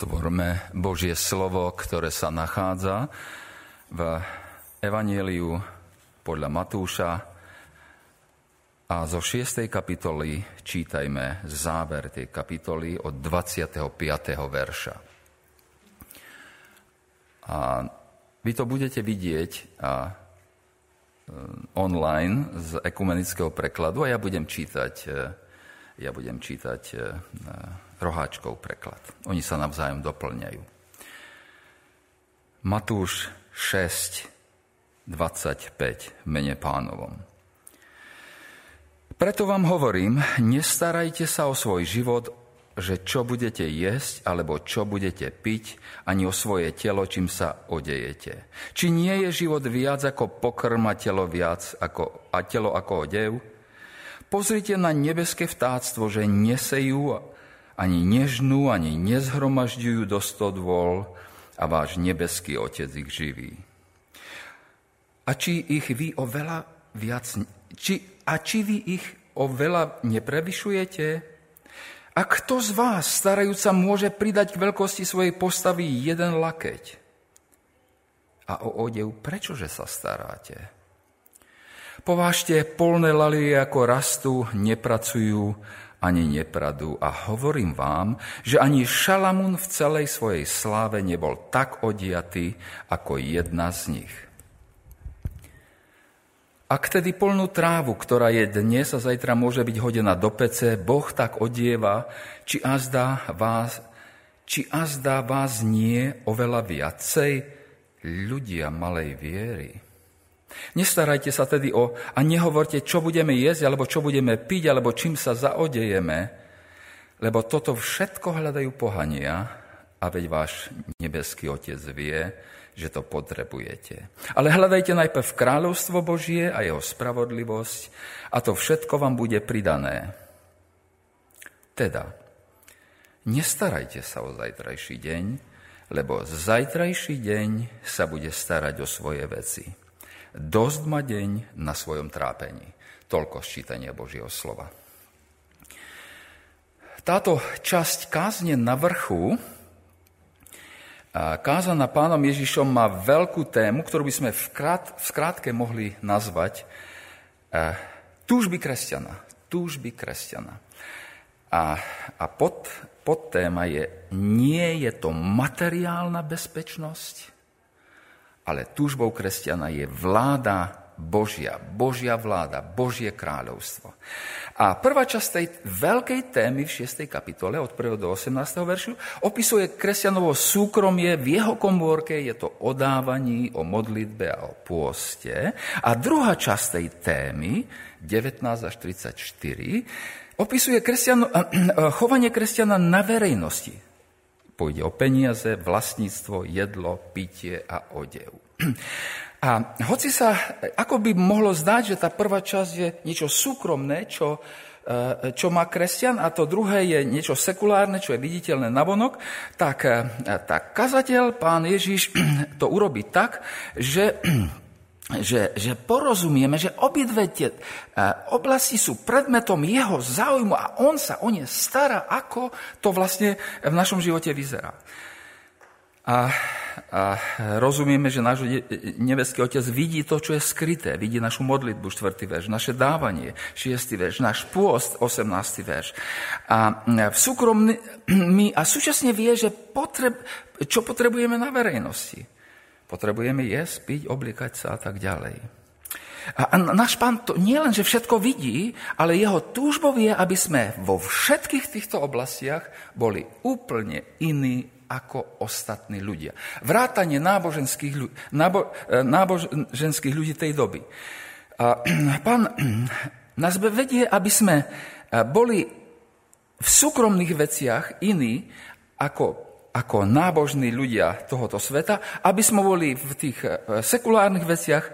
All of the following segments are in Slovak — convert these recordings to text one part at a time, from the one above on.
Otvorme Božie slovo, ktoré sa nachádza v Evangeliu podľa Matúša a zo 6. kapitoly čítajme záver tej kapitoly od 25. verša. A vy to budete vidieť a, e, online z ekumenického prekladu a ja budem čítať, e, ja budem čítať e, roháčkov preklad. Oni sa navzájom doplňajú. Matúš 6, 25 v mene pánovom. Preto vám hovorím, nestarajte sa o svoj život, že čo budete jesť alebo čo budete piť, ani o svoje telo, čím sa odejete. Či nie je život viac ako pokrm a telo viac ako, a telo ako odev? Pozrite na nebeské vtáctvo, že nesejú ani nežnú, ani nezhromažďujú do stodvol a váš nebeský Otec ich živí. A či ich vy oveľa viac, či, a či vy ich oveľa neprevyšujete? A kto z vás, starajúca, môže pridať k veľkosti svojej postavy jeden lakeť? A o odev prečože sa staráte? Povážte polné lalie, ako rastú, nepracujú ani nepradú. A hovorím vám, že ani Šalamún v celej svojej sláve nebol tak odiatý ako jedna z nich. Ak tedy polnú trávu, ktorá je dnes a zajtra môže byť hodená do pece, Boh tak odieva, či azda vás, či azda vás nie oveľa viacej ľudia malej viery. Nestarajte sa tedy o a nehovorte, čo budeme jesť, alebo čo budeme piť, alebo čím sa zaodejeme, lebo toto všetko hľadajú pohania a veď váš nebeský Otec vie, že to potrebujete. Ale hľadajte najprv kráľovstvo Božie a jeho spravodlivosť a to všetko vám bude pridané. Teda, nestarajte sa o zajtrajší deň, lebo zajtrajší deň sa bude starať o svoje veci. Dosť ma deň na svojom trápení. Toľko ščítania Božieho slova. Táto časť kázne na vrchu, kázaná pánom Ježišom má veľkú tému, ktorú by sme v, krát, v skrátke mohli nazvať e, túžby kresťana. Túžby kresťana. A, a pod, pod téma je, nie je to materiálna bezpečnosť, ale túžbou kresťana je vláda Božia, Božia vláda, Božie kráľovstvo. A prvá časť tej veľkej témy v 6. kapitole od 1. do 18. veršu opisuje kresťanovo súkromie v jeho komórke, je to o dávaní, o modlitbe a o pôste. A druhá časť tej témy, 19 až 34, opisuje chovanie kresťana na verejnosti. Pôjde o peniaze, vlastníctvo, jedlo, pitie a odev. A hoci sa, ako by mohlo zdať, že tá prvá časť je niečo súkromné, čo, e, čo má kresťan, a to druhé je niečo sekulárne, čo je viditeľné navonok, tak, e, tak kazateľ, pán Ježiš, to urobí tak, že že, že porozumieme, že obidve tie e, oblasti sú predmetom jeho záujmu a on sa o ne stará, ako to vlastne v našom živote vyzerá. A, a rozumieme, že náš nebeský Otec vidí to, čo je skryté. Vidí našu modlitbu, 4. verš, naše dávanie, 6. verš, náš pôst, 18. verš. A v súkromný, a súčasne vie, že potreb, čo potrebujeme na verejnosti. Potrebujeme jesť, piť, oblikať sa a tak ďalej. A náš pán to nie len, že všetko vidí, ale jeho túžbou je, aby sme vo všetkých týchto oblastiach boli úplne iní ako ostatní ľudia. Vrátanie náboženských, ľudí, nábo, e, náboženských ľudí tej doby. A pán nás vedie, aby sme e, boli v súkromných veciach iní ako ako nábožní ľudia tohoto sveta, aby sme boli v tých e, sekulárnych veciach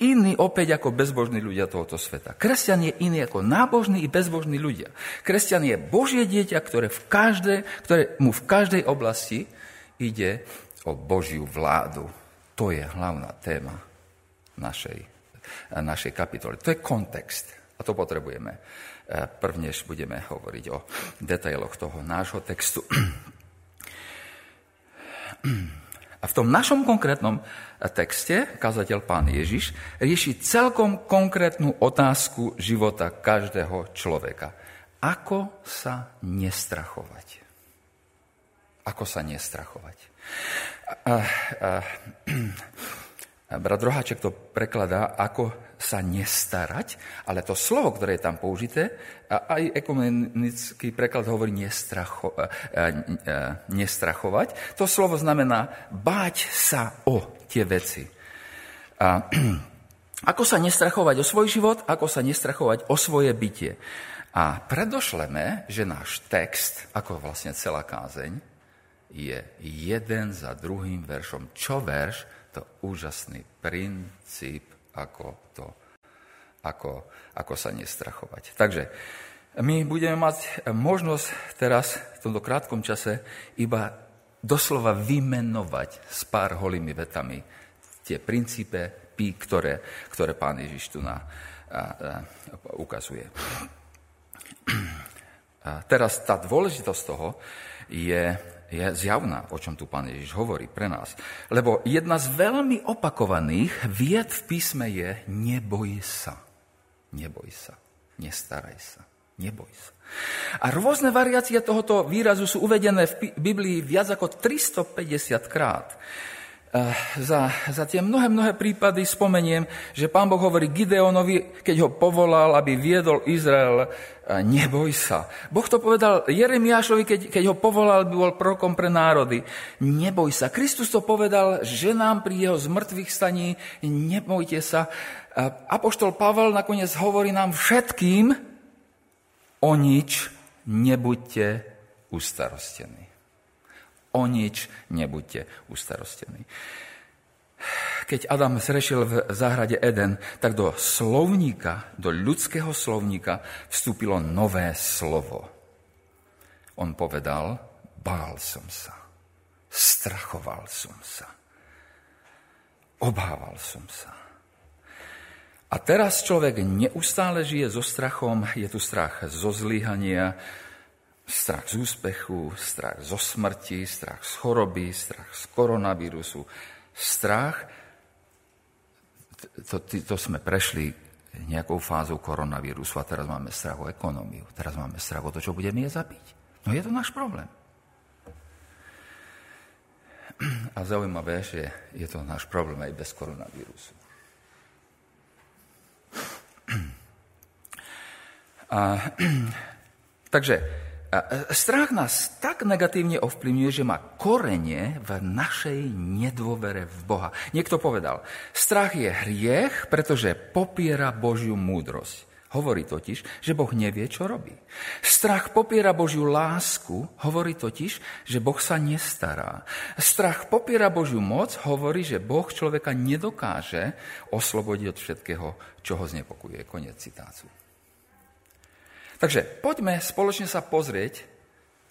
iní opäť ako bezbožní ľudia tohoto sveta. Kresťan je iný ako nábožní i bezbožní ľudia. Kresťan je Božie dieťa, ktoré, v každej, ktoré mu v každej oblasti ide o Božiu vládu. To je hlavná téma našej, našej kapitoly. To je kontext. A to potrebujeme e, prvnež budeme hovoriť o detailoch toho nášho textu. A v tom našom konkrétnom texte kazateľ pán Ježiš rieši celkom konkrétnu otázku života každého človeka. Ako sa nestrachovať? Ako sa nestrachovať? A, a, a, brat Roháček to prekladá, ako sa nestarať, ale to slovo, ktoré je tam použité, a aj ekumenický preklad hovorí nestracho, a, a, a, nestrachovať, to slovo znamená báť sa o tie veci. A, ako sa nestrachovať o svoj život, ako sa nestrachovať o svoje bytie. A predošleme, že náš text, ako vlastne celá kázeň, je jeden za druhým veršom. Čo verš? To úžasný princíp, ako, to, ako, ako sa nestrachovať. Takže my budeme mať možnosť teraz v tomto krátkom čase iba doslova vymenovať s pár holými vetami tie princípe, ktoré, ktoré pán Ježiš tu na, a, a, ukazuje. A teraz tá dôležitosť toho je, je zjavná, o čom tu pán Ježiš hovorí pre nás. Lebo jedna z veľmi opakovaných vied v písme je neboj sa. Neboj sa. Nestaraj sa. Neboj sa. A rôzne variácie tohoto výrazu sú uvedené v Biblii viac ako 350 krát. Eh, za, za tie mnohé, mnohé prípady spomeniem, že pán Boh hovorí Gideonovi, keď ho povolal, aby viedol Izrael, eh, neboj sa. Boh to povedal Jeremiášovi, keď, keď ho povolal, aby bol prokom pre národy. Neboj sa. Kristus to povedal ženám pri jeho zmrtvých staní, nebojte sa. Apoštol Pavel nakoniec hovorí nám všetkým, o nič nebuďte ustarostení. O nič nebuďte ustarostení. Keď Adam zrešil v záhrade Eden, tak do slovníka, do ľudského slovníka vstúpilo nové slovo. On povedal, bál som sa, strachoval som sa, obával som sa. A teraz človek neustále žije so strachom, je tu strach zo zlyhania, strach z úspechu, strach zo smrti, strach z choroby, strach z koronavírusu. Strach, to, to, sme prešli nejakou fázou koronavírusu a teraz máme strach o ekonómiu, teraz máme strach o to, čo budeme je zabiť. No je to náš problém. A zaujímavé, že je to náš problém aj bez koronavírusu. A, takže strach nás tak negatívne ovplyvňuje, že má korene v našej nedôvere v Boha. Niekto povedal, strach je hriech, pretože popiera Božiu múdrosť. Hovorí totiž, že Boh nevie, čo robí. Strach popiera Božiu lásku, hovorí totiž, že Boh sa nestará. Strach popiera Božiu moc, hovorí, že Boh človeka nedokáže oslobodiť od všetkého, čo ho znepokuje. Konec citácu. Takže poďme spoločne sa pozrieť,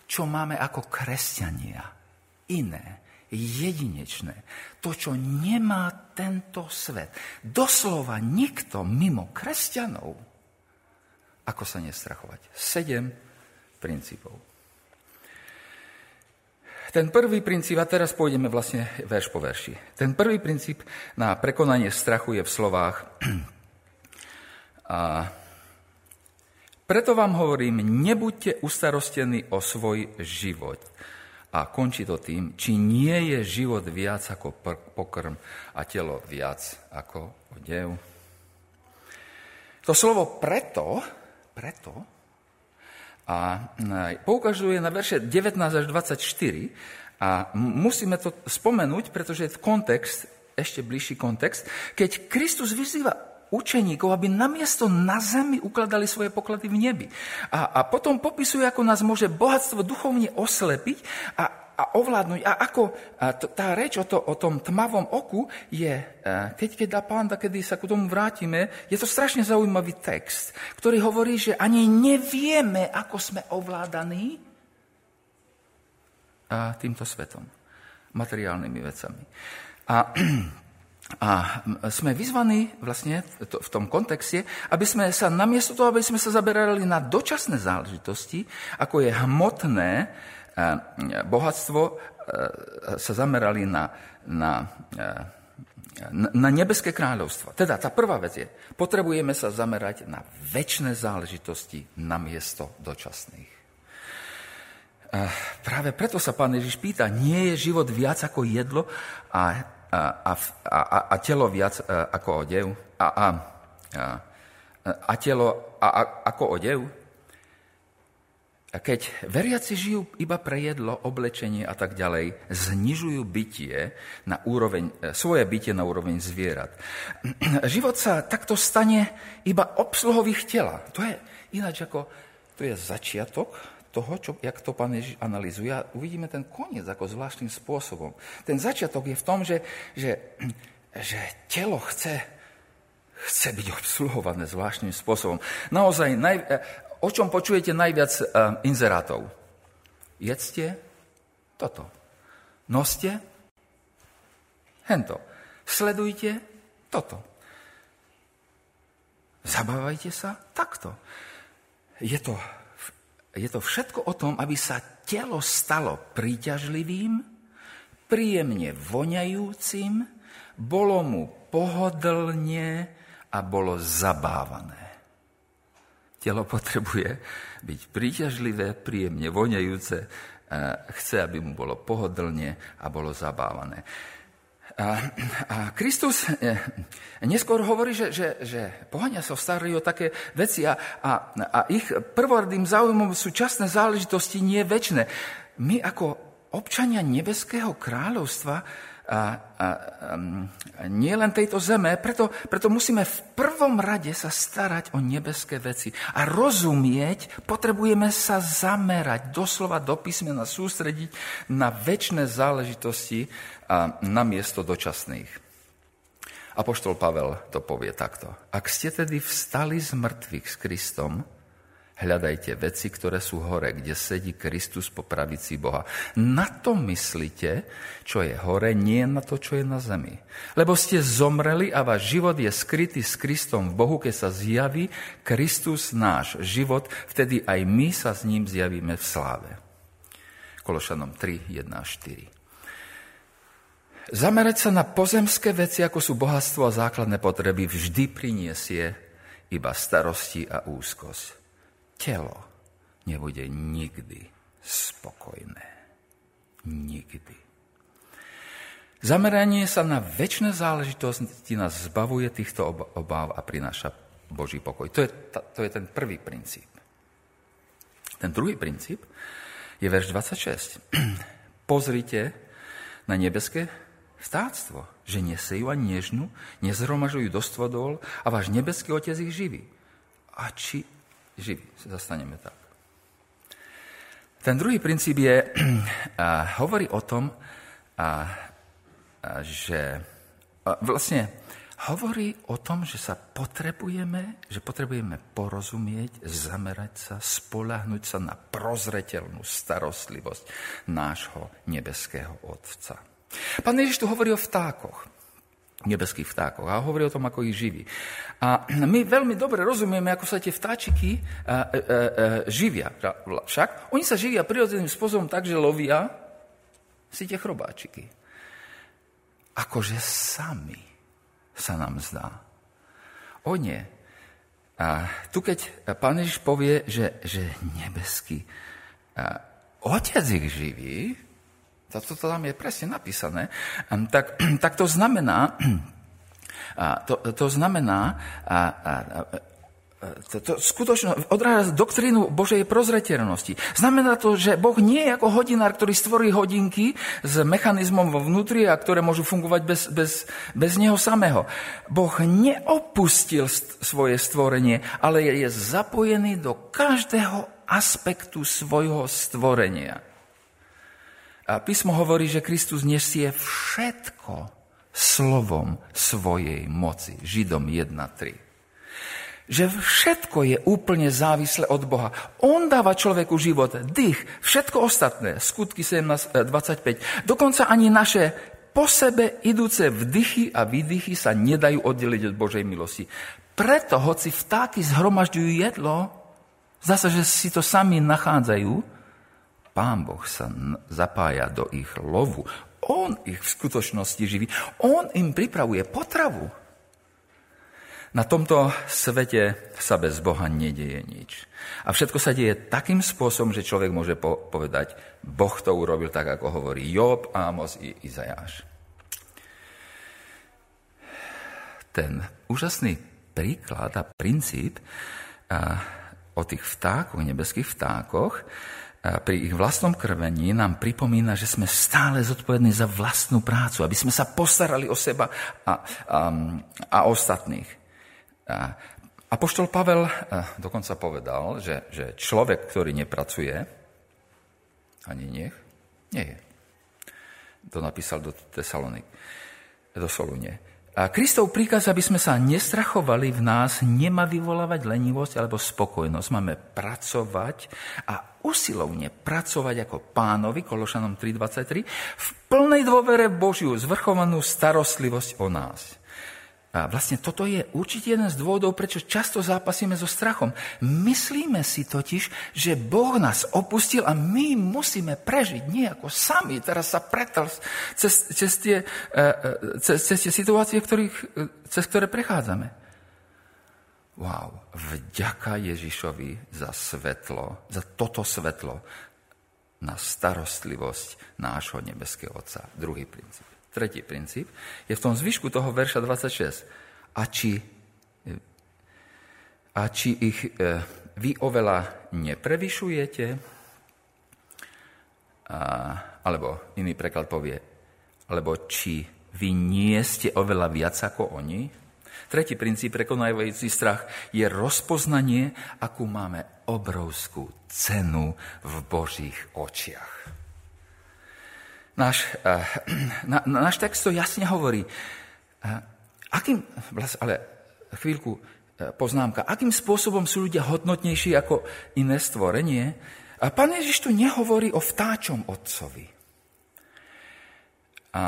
čo máme ako kresťania. Iné, jedinečné. To, čo nemá tento svet. Doslova nikto mimo kresťanov. Ako sa nestrachovať. Sedem princípov. Ten prvý princíp, a teraz pôjdeme vlastne verš po verši. Ten prvý princíp na prekonanie strachu je v slovách a preto vám hovorím, nebuďte ustarostení o svoj život. A končí to tým, či nie je život viac ako pokrm a telo viac ako odev. To slovo preto, preto a poukazuje na verše 19 až 24 a musíme to spomenúť, pretože je kontext, ešte bližší kontext, keď Kristus vyzýva učeníkov, aby namiesto na zemi ukladali svoje poklady v nebi. A, a potom popisuje, ako nás môže bohatstvo duchovne oslepiť a, a ovládnuť. A ako a tá reč o, to, o tom tmavom oku je, keď, keď dá pán, kedy sa k tomu vrátime, je to strašne zaujímavý text, ktorý hovorí, že ani nevieme, ako sme ovládaní týmto svetom, materiálnymi vecami. A a sme vyzvaní vlastne v tom kontexte, aby sme sa namiesto toho, aby sme sa zaberali na dočasné záležitosti, ako je hmotné, bohatstvo sa zamerali na, na, na nebeské kráľovstvo. Teda tá prvá vec je, potrebujeme sa zamerať na väčšie záležitosti na miesto dočasných. Práve preto sa pán Ježiš pýta, nie je život viac ako jedlo a, a, a, a, a telo viac ako odev? A, a, a, a telo a, a, ako odev? Keď veriaci žijú iba pre jedlo, oblečenie a tak ďalej, znižujú bytie na úroveň, e, svoje bytie na úroveň zvierat. Život sa takto stane iba obsluhových tela. To je ináč ako, to je začiatok toho, čo, jak to pán Ježiš analizuje. Uvidíme ten koniec ako zvláštnym spôsobom. Ten začiatok je v tom, že, že, že telo chce, chce byť obsluhované zvláštnym spôsobom. Naozaj, naj, e, o čom počujete najviac uh, inzerátov? Jedzte toto. Noste hento. Sledujte toto. Zabávajte sa takto. Je to, je to všetko o tom, aby sa telo stalo príťažlivým, príjemne voňajúcim, bolo mu pohodlne a bolo zabávané. Telo potrebuje byť príťažlivé, príjemne voňajúce, chce, aby mu bolo pohodlne a bolo zabávané. A, a Kristus e, neskôr hovorí, že, že, že pohania sa starajú o také veci a, a, a ich prvoradým záujmom sú časné záležitosti, nie väčšie. My ako občania Nebeského kráľovstva nie len tejto zeme, preto, preto musíme v prvom rade sa starať o nebeské veci. A rozumieť, potrebujeme sa zamerať, doslova do písmena sústrediť na väčšie záležitosti a na miesto dočasných. Apoštol Pavel to povie takto. Ak ste tedy vstali z mŕtvych s Kristom, Hľadajte veci, ktoré sú hore, kde sedí Kristus po pravici Boha. Na to myslíte, čo je hore, nie na to, čo je na zemi. Lebo ste zomreli a váš život je skrytý s Kristom v Bohu, keď sa zjaví Kristus náš život, vtedy aj my sa s ním zjavíme v sláve. Kološanom 3, 1 a 4. Zamerať sa na pozemské veci, ako sú bohatstvo a základné potreby, vždy priniesie iba starosti a úzkosť telo nebude nikdy spokojné. Nikdy. Zameranie sa na väčšie záležitosti nás zbavuje týchto obáv a prináša Boží pokoj. To je, to je ten prvý princíp. Ten druhý princíp je verš 26. Pozrite na nebeské vtáctvo, že nesejú ani nežnú, nezhromažujú do a váš nebeský otec ich živí. A či živí. Zastaneme tak. Ten druhý princíp je, a hovorí o tom, a, a, že a vlastne hovorí o tom, že sa potrebujeme, že potrebujeme porozumieť, zamerať sa, spolahnuť sa na prozreteľnú starostlivosť nášho nebeského Otca. Pán Ježiš tu hovorí o vtákoch nebeských vtákov a hovorí o tom, ako ich živí. A my veľmi dobre rozumieme, ako sa tie vtáčiky a, a, a, živia. Však oni sa živia prirodzeným spôsobom tak, že lovia si tie chrobáčiky. Akože sami sa nám zdá. O nie. A tu keď pán Ježiš povie, že, že nebeský a, otec ich živí, to tam je presne napísané, tak, tak to znamená, to, to znamená, a, a, to, to skutočno odráža doktrínu Božej prozreteľnosti. Znamená to, že Boh nie je ako hodinár, ktorý stvorí hodinky s mechanizmom vo vnútri a ktoré môžu fungovať bez, bez, bez neho samého. Boh neopustil svoje stvorenie, ale je zapojený do každého aspektu svojho stvorenia. A písmo hovorí, že Kristus nesie všetko slovom svojej moci. Židom 1.3. Že všetko je úplne závislé od Boha. On dáva človeku život, dých, všetko ostatné. Skutky 17.25. Dokonca ani naše po sebe idúce vdychy a výdychy sa nedajú oddeliť od Božej milosti. Preto, hoci vtáky zhromažďujú jedlo, zase, že si to sami nachádzajú, Pán Boh sa zapája do ich lovu. On ich v skutočnosti živí. On im pripravuje potravu. Na tomto svete sa bez Boha nedieje nič. A všetko sa deje takým spôsobom, že človek môže povedať, Boh to urobil tak, ako hovorí Job, Amos i Izajáš. Ten úžasný príklad a princíp a, o tých vtákoch, nebeských vtákoch, pri ich vlastnom krvení nám pripomína, že sme stále zodpovední za vlastnú prácu, aby sme sa postarali o seba a, a, a ostatných. A, Apoštol Pavel dokonca povedal, že, že človek, ktorý nepracuje, ani nech, nie je. To napísal do Tesalonik, do Solune. A Kristov príkaz, aby sme sa nestrachovali v nás, nemá vyvolávať lenivosť alebo spokojnosť. Máme pracovať a usilovne pracovať ako pánovi, Kološanom 3.23, v plnej dôvere Božiu, zvrchovanú starostlivosť o nás. A vlastne toto je určite jeden z dôvodov, prečo často zápasíme so strachom. Myslíme si totiž, že Boh nás opustil a my musíme prežiť nejako sami. Teraz sa pretel cez, cez, tie, e, e, cez, cez tie situácie, ktorých, e, cez ktoré prechádzame. Wow, vďaka Ježišovi za svetlo, za toto svetlo na starostlivosť nášho nebeského Otca. Druhý princíp. Tretí princíp je v tom zvyšku toho verša 26. A či, a či ich e, vy oveľa neprevyšujete, a, alebo iný preklad povie, alebo či vy nie ste oveľa viac ako oni. Tretí princíp prekonajúci strach je rozpoznanie, akú máme obrovskú cenu v Božích očiach. Náš, eh, na, náš text to jasne hovorí. Eh, akým, ale chvíľku eh, poznámka, akým spôsobom sú ľudia hodnotnejší ako iné stvorenie? A pán Ježiš tu nehovorí o vtáčom otcovi. A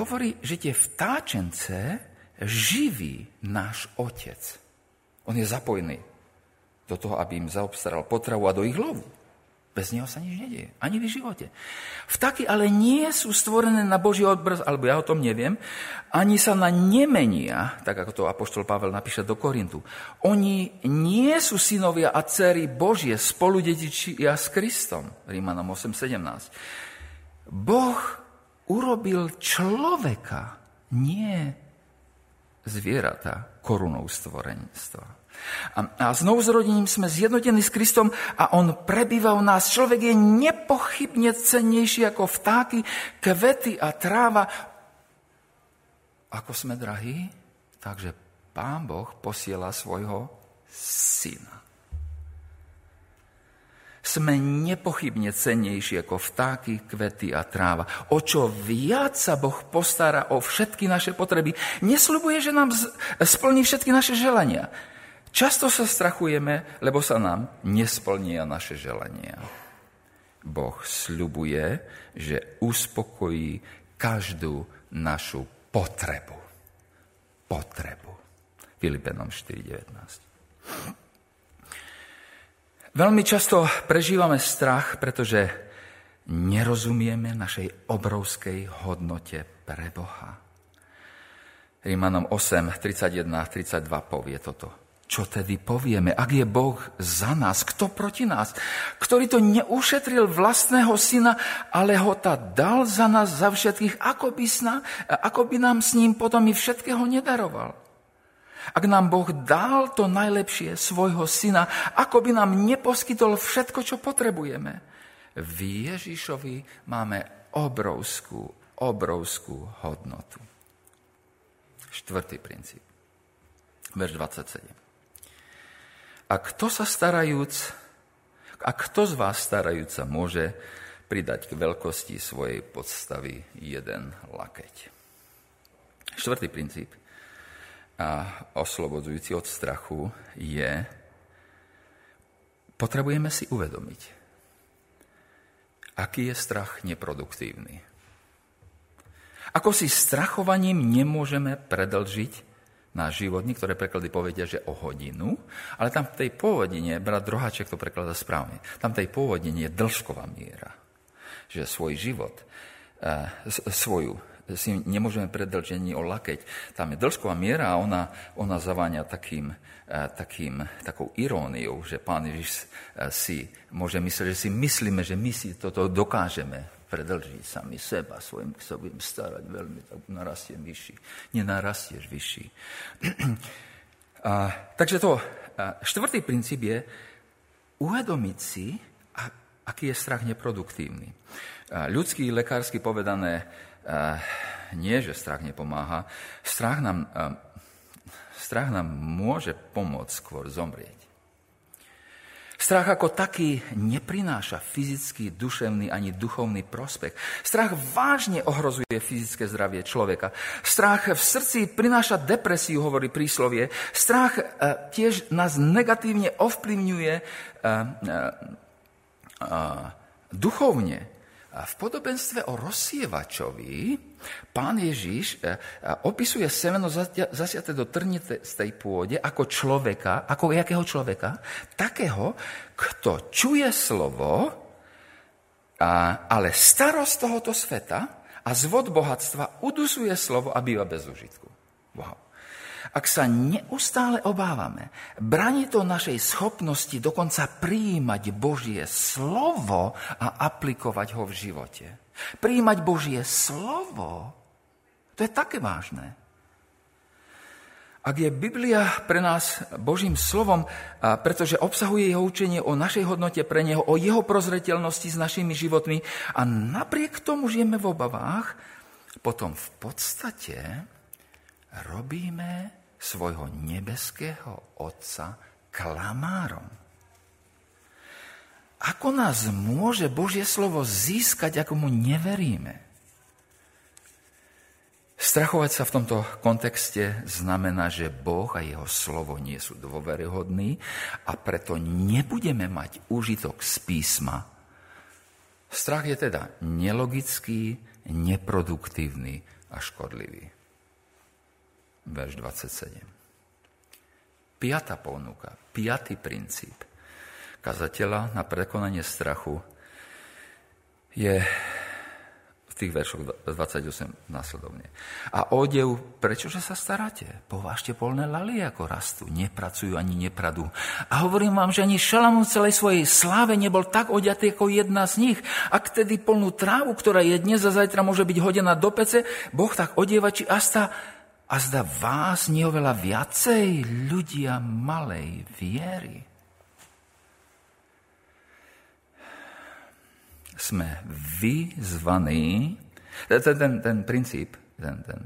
hovorí, že tie vtáčence živí náš otec. On je zapojený do toho, aby im zaobstaral potravu a do ich lovu. Bez neho sa nič nedieje. Ani v živote. Vtáky ale nie sú stvorené na Boží odbrz, alebo ja o tom neviem, ani sa na nemenia, tak ako to Apoštol Pavel napíše do Korintu. Oni nie sú synovia a dcery Božie, spoludetičia s Kristom. Rímanom 8.17. Boh urobil človeka, nie zvieratá korunou stvorenstva. A, znovu zrodením sme zjednotení s Kristom a On prebýva v nás. Človek je nepochybne cennejší ako vtáky, kvety a tráva. Ako sme drahí? Takže Pán Boh posiela svojho syna. Sme nepochybne cennejší ako vtáky, kvety a tráva. O čo viac sa Boh postará o všetky naše potreby, nesľubuje, že nám splní všetky naše želania. Často sa strachujeme, lebo sa nám nesplnia naše želania. Boh sľubuje, že uspokojí každú našu potrebu. Potrebu. Filipenom 4.19. Veľmi často prežívame strach, pretože nerozumieme našej obrovskej hodnote pre Boha. Rímanom 8, 31 32 povie toto. Čo tedy povieme, ak je Boh za nás, kto proti nás, ktorý to neušetril vlastného syna, ale ho ta dal za nás, za všetkých, ako by, sna, ako by nám s ním potom i všetkého nedaroval. Ak nám Boh dal to najlepšie, svojho syna, ako by nám neposkytol všetko, čo potrebujeme. V Ježišovi máme obrovskú, obrovskú hodnotu. Štvrtý princíp. Verš 27. A kto sa starajúc, a kto z vás starajúca môže pridať k veľkosti svojej podstavy jeden lakeť? Štvrtý princíp, a oslobodzujúci od strachu, je, potrebujeme si uvedomiť, aký je strach neproduktívny. Ako si strachovaním nemôžeme predlžiť náš život. Niektoré preklady povedia, že o hodinu, ale tam v tej pôvodine, brat Drohaček to preklada správne, tam v tej pôvodine je dlžková miera. Že svoj život, e, svoju si nemôžeme predlžiť ani o lakeť. Tam je dlžková miera a ona, ona zaváňa takým, e, takým, takou iróniou, že pán Ježiš si môže myslieť, že si myslíme, že my si toto dokážeme predlžiť sami seba, svojim sa budem starať veľmi, tak narastiem vyšší. Nenarastieš vyšší. a, takže to, a, štvrtý princíp je uvedomiť si, a, aký je strach neproduktívny. A, ľudský, lekársky povedané, a, nie, že strach nepomáha. Strach nám, a, strach nám môže pomôcť skôr zomrieť. Strach ako taký neprináša fyzický, duševný ani duchovný prospech. Strach vážne ohrozuje fyzické zdravie človeka. Strach v srdci prináša depresiu, hovorí príslovie. Strach e, tiež nás negatívne ovplyvňuje e, duchovne. V podobenstve o rozsievačovi pán Ježiš e, e, opisuje semeno zasiate do tej pôde ako človeka, ako jakého človeka? Takého, kto čuje slovo, ale starost tohoto sveta a zvod bohatstva udusuje slovo a býva bez užitku. Wow. Ak sa neustále obávame, bráni to našej schopnosti dokonca prijímať Božie slovo a aplikovať ho v živote. Prijímať Božie slovo, to je také vážne. Ak je Biblia pre nás Božím slovom, pretože obsahuje jeho učenie o našej hodnote pre neho, o jeho prozretelnosti s našimi životmi a napriek tomu žijeme v obavách, potom v podstate robíme svojho nebeského Otca klamárom. Ako nás môže Božie slovo získať, ako mu neveríme? Strachovať sa v tomto kontexte znamená, že Boh a jeho slovo nie sú dôveryhodní a preto nebudeme mať úžitok z písma. Strach je teda nelogický, neproduktívny a škodlivý verš 27. Piatá ponuka, piatý princíp kazateľa na prekonanie strachu je v tých veršoch 28 následovne. A odev, prečože sa staráte? Povážte polné lalie, ako rastú, nepracujú ani nepradú. A hovorím vám, že ani Šalamún celej svojej sláve nebol tak oďatý ako jedna z nich. Ak tedy plnú trávu, ktorá je dnes a zajtra môže byť hodená do pece, Boh tak odieva, či asta a zda vás nie oveľa viacej ľudia malej viery. Sme vyzvaní, ten, ten, ten princíp, ten, ten,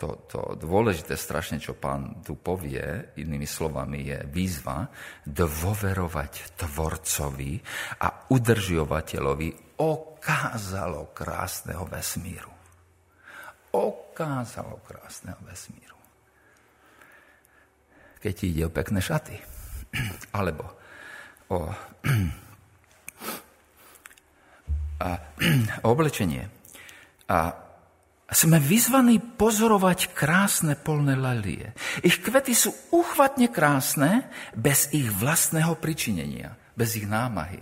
to, to dôležité strašne, čo pán tu povie, inými slovami, je výzva dôverovať Tvorcovi a udržovateľovi okázalo krásneho vesmíru okázalo krásneho vesmíru. Keď ti ide o pekné šaty, alebo o, a, o oblečenie. A sme vyzvaní pozorovať krásne polné lalie. Ich kvety sú uchvatne krásne bez ich vlastného pričinenia, bez ich námahy.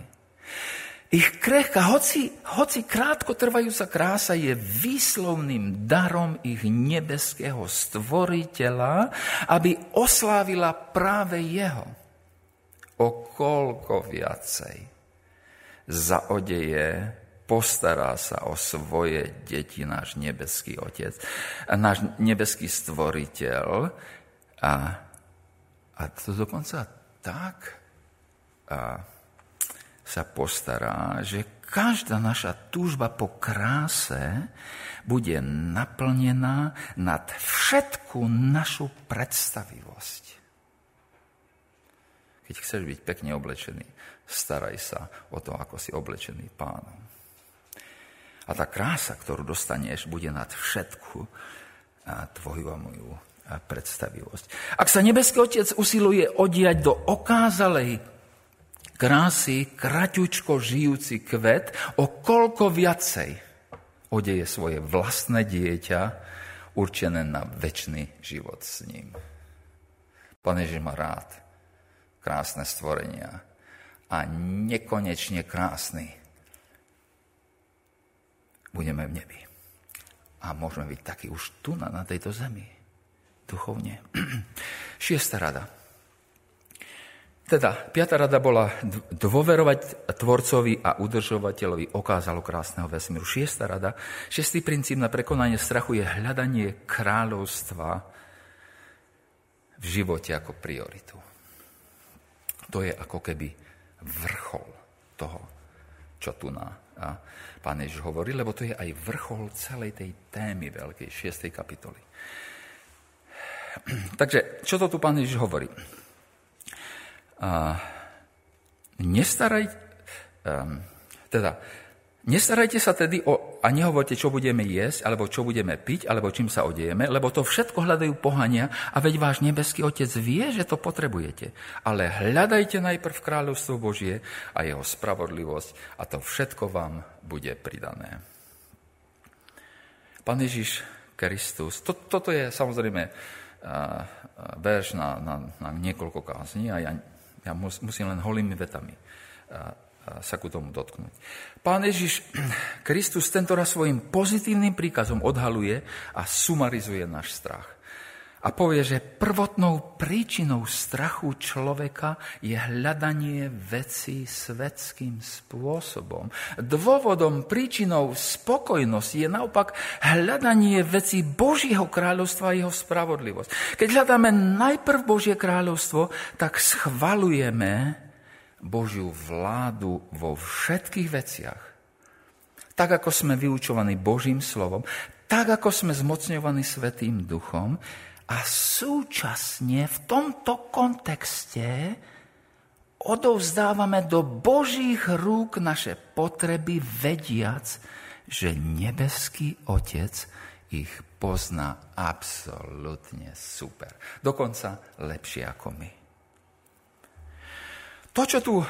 Ich krehka, hoci, hoci krátko trvajúca krása je výslovným darom ich nebeského stvoriteľa, aby oslávila práve jeho. O koľko viacej zaodeje postará sa o svoje deti náš nebeský Otec, náš nebeský stvoriteľ a, a to dokonca tak, a, sa postará, že každá naša túžba po kráse bude naplnená nad všetku našu predstavivosť. Keď chceš byť pekne oblečený, staraj sa o to, ako si oblečený pánom. A tá krása, ktorú dostaneš, bude nad všetku tvoju a moju predstavivosť. Ak sa nebeský Otec usiluje odiať do okázalej krásy kraťučko žijúci kvet, o koľko viacej odeje svoje vlastné dieťa určené na väčší život s ním. Pán Ježiš má rád krásne stvorenia a nekonečne krásny budeme v nebi. A môžeme byť takí už tu na, na tejto zemi. Duchovne. Šiesta rada. Teda, piata rada bola dôverovať tvorcovi a udržovateľovi okázalo krásneho vesmíru. Šiesta rada, šiestý princíp na prekonanie strachu je hľadanie kráľovstva v živote ako prioritu. To je ako keby vrchol toho, čo tu na a pán Ježiš hovorí, lebo to je aj vrchol celej tej témy veľkej, šiestej kapitoly. Takže, čo to tu pán Ježiš hovorí? A, nestaraj, um, teda, Nestarajte sa tedy o, a nehovorte, čo budeme jesť, alebo čo budeme piť, alebo čím sa odejeme, lebo to všetko hľadajú pohania a veď váš nebeský Otec vie, že to potrebujete. Ale hľadajte najprv kráľovstvo Božie a jeho spravodlivosť a to všetko vám bude pridané. Pán Ježiš Kristus, to, toto je samozrejme uh, verš na, na, na niekoľko kázní a ja, ja musím len holými vetami sa ku tomu dotknúť. Pán Ježiš Kristus tento raz svojim pozitívnym príkazom odhaluje a sumarizuje náš strach. A povie, že prvotnou príčinou strachu človeka je hľadanie veci svetským spôsobom. Dôvodom, príčinou spokojnosti je naopak hľadanie veci Božieho kráľovstva a jeho spravodlivosť. Keď hľadáme najprv Božie kráľovstvo, tak schvalujeme Božiu vládu vo všetkých veciach. Tak ako sme vyučovaní Božím slovom, tak ako sme zmocňovaní Svetým duchom a súčasne v tomto kontexte odovzdávame do Božích rúk naše potreby, vediac, že nebeský Otec ich pozná absolútne super. Dokonca lepšie ako my. To, čo tu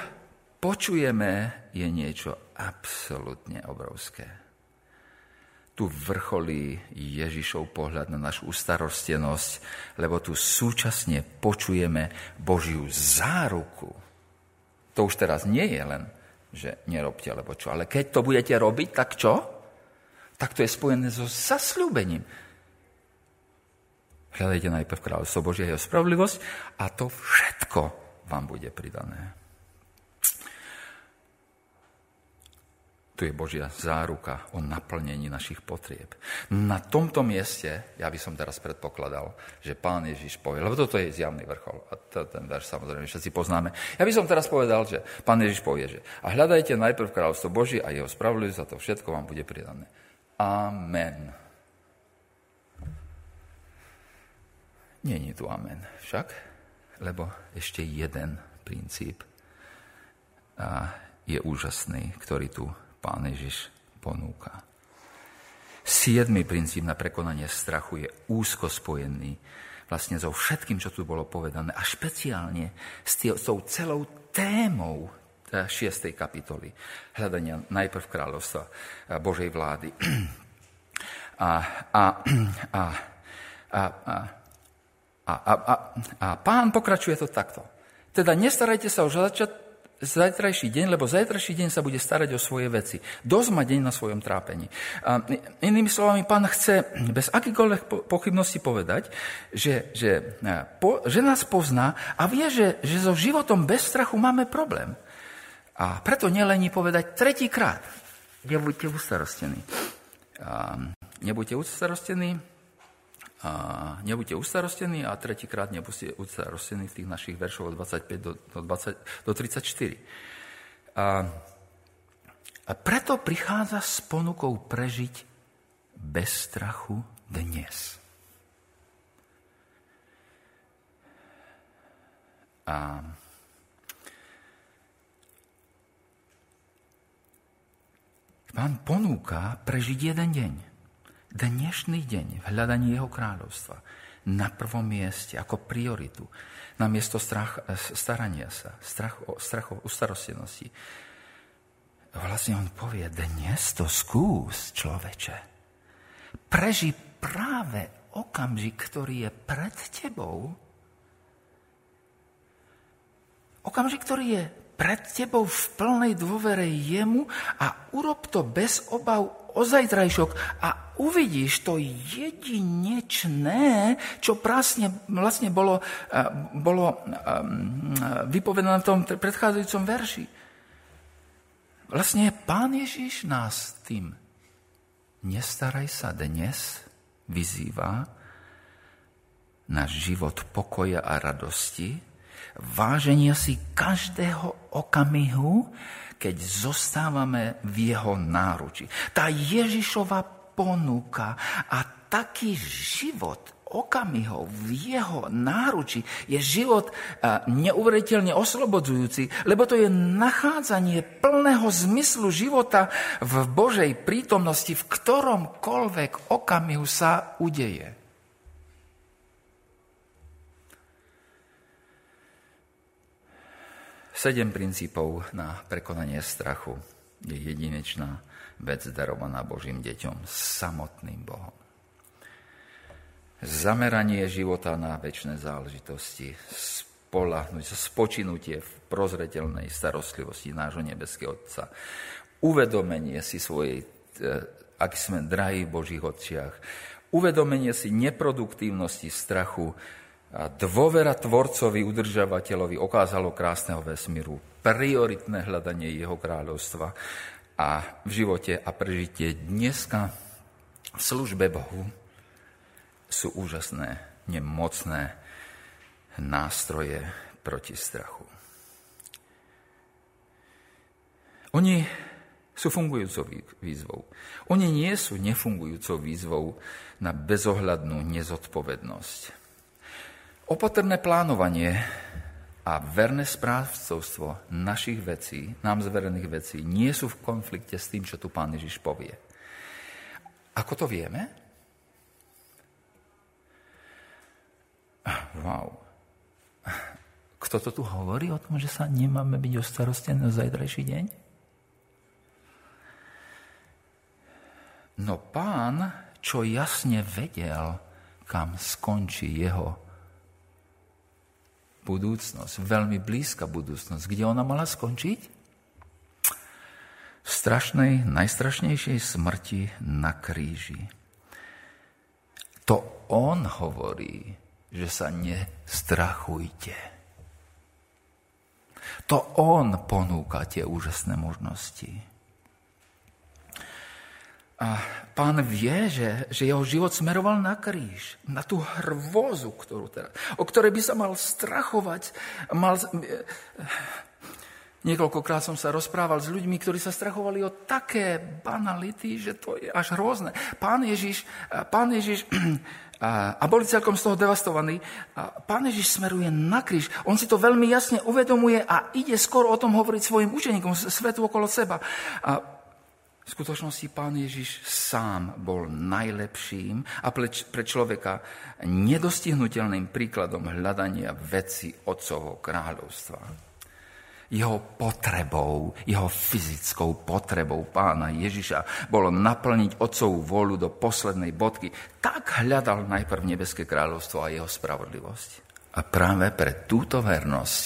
počujeme, je niečo absolútne obrovské. Tu vrcholí Ježišov pohľad na našu ustarostenosť, lebo tu súčasne počujeme Božiu záruku. To už teraz nie je len, že nerobte, alebo čo. Ale keď to budete robiť, tak čo? Tak to je spojené so zasľúbením. Hľadajte najprv kráľovstvo Božie a jeho spravodlivosť a to všetko vám bude pridané. Tu je Božia záruka o naplnení našich potrieb. Na tomto mieste, ja by som teraz predpokladal, že pán Ježiš povie, lebo toto je zjavný vrchol, a to, ten verš samozrejme všetci poznáme. Ja by som teraz povedal, že pán Ježiš povie, že a hľadajte najprv kráľovstvo Boží a jeho spravodlivosť a to všetko vám bude pridané. Amen. Je tu amen však, lebo ešte jeden princíp a je úžasný, ktorý tu pán Ježiš ponúka. Siedmy princíp na prekonanie strachu je úzko spojený vlastne so všetkým, čo tu bolo povedané a špeciálne s, tou celou témou 6. kapitoly hľadania najprv kráľovstva Božej vlády. A, a, a, a, a, a, a, a, a pán pokračuje to takto. Teda nestarajte sa o začiat, zajtrajší deň, lebo zajtrajší deň sa bude starať o svoje veci. Dosť má deň na svojom trápení. A inými slovami, pán chce bez akýkoľvek pochybnosti povedať, že, že, po, že nás pozná a vie, že, že so životom bez strachu máme problém. A preto nelení povedať tretíkrát. Nebuďte ustarostení. A nebuďte ustarostení, a nebuďte ustarostení a tretíkrát nebuďte ustarostení v tých našich veršov od 25 do, do, 20, do 34. A, a preto prichádza s ponukou prežiť bez strachu dnes. A Pán ponúka prežiť jeden deň dnešný deň v hľadaní jeho kráľovstva na prvom mieste ako prioritu, na miesto strach, starania sa, strach, strach o ustarostenosti. Vlastne on povie, dnes to skús, človeče. Preži práve okamžik, ktorý je pred tebou, okamžik, ktorý je pred tebou v plnej dôvere jemu a urob to bez obav o zajtrajšok a uvidíš to jedinečné, čo prásne, vlastne bolo, eh, bolo um, vypovedané v tom predchádzajúcom verši. Vlastne pán Ježiš nás tým nestaraj sa dnes vyzýva náš život pokoja a radosti, váženia si každého okamihu, keď zostávame v jeho náruči. Tá Ježišova ponuka a taký život okamihov v jeho náruči je život neuveriteľne oslobodzujúci, lebo to je nachádzanie plného zmyslu života v Božej prítomnosti v ktoromkoľvek okamihu sa udeje. Sedem princípov na prekonanie strachu je jedinečná vec darovaná Božím deťom, samotným Bohom. Zameranie života na väčšie záležitosti, spolahnuť, spočinutie v prozretelnej starostlivosti nášho nebeského Otca, uvedomenie si svojej, eh, ak sme drahí v Božích očiach, uvedomenie si neproduktívnosti strachu, dôvera Tvorcovi, udržavateľovi okázalo krásneho vesmíru, prioritné hľadanie jeho kráľovstva a v živote a prežitie dneska v službe Bohu sú úžasné, nemocné nástroje proti strachu. Oni sú fungujúcou výzvou. Oni nie sú nefungujúcou výzvou na bezohľadnú nezodpovednosť. Opatrné plánovanie a verné správcovstvo našich vecí, nám zverených vecí, nie sú v konflikte s tým, čo tu pán Ježiš povie. Ako to vieme? Wow. Kto to tu hovorí o tom, že sa nemáme byť ostarostení na zajtrajší deň? No pán, čo jasne vedel, kam skončí jeho budúcnosť, veľmi blízka budúcnosť. Kde ona mala skončiť? V strašnej, najstrašnejšej smrti na kríži. To on hovorí, že sa nestrachujte. To on ponúka tie úžasné možnosti. A pán vie, že, že jeho život smeroval na kríž, na tú hrôzu, ktorú teda, o ktorej by sa mal strachovať. Mal, Niekoľkokrát som sa rozprával s ľuďmi, ktorí sa strachovali o také banality, že to je až hrozné. Pán Ježiš, pán Ježiš a boli celkom z toho devastovaní. Pán Ježiš smeruje na kríž. On si to veľmi jasne uvedomuje a ide skoro o tom hovoriť svojim učeníkom, svetu okolo seba. A v skutočnosti pán Ježiš sám bol najlepším a pre človeka nedostihnutelným príkladom hľadania veci Otcovho kráľovstva. Jeho potrebou, jeho fyzickou potrebou pána Ježiša bolo naplniť Otcovú vôľu do poslednej bodky. Tak hľadal najprv nebeské kráľovstvo a jeho spravodlivosť. A práve pre túto vernosť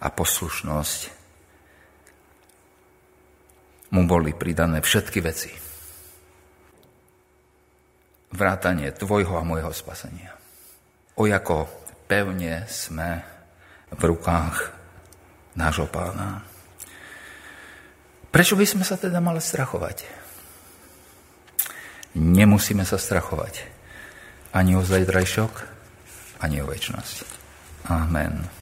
a poslušnosť mu boli pridané všetky veci. Vrátanie tvojho a môjho spasenia. O ako pevne sme v rukách nášho pána. Prečo by sme sa teda mali strachovať? Nemusíme sa strachovať ani o zajtrajšok, ani o väčšnosť. Amen.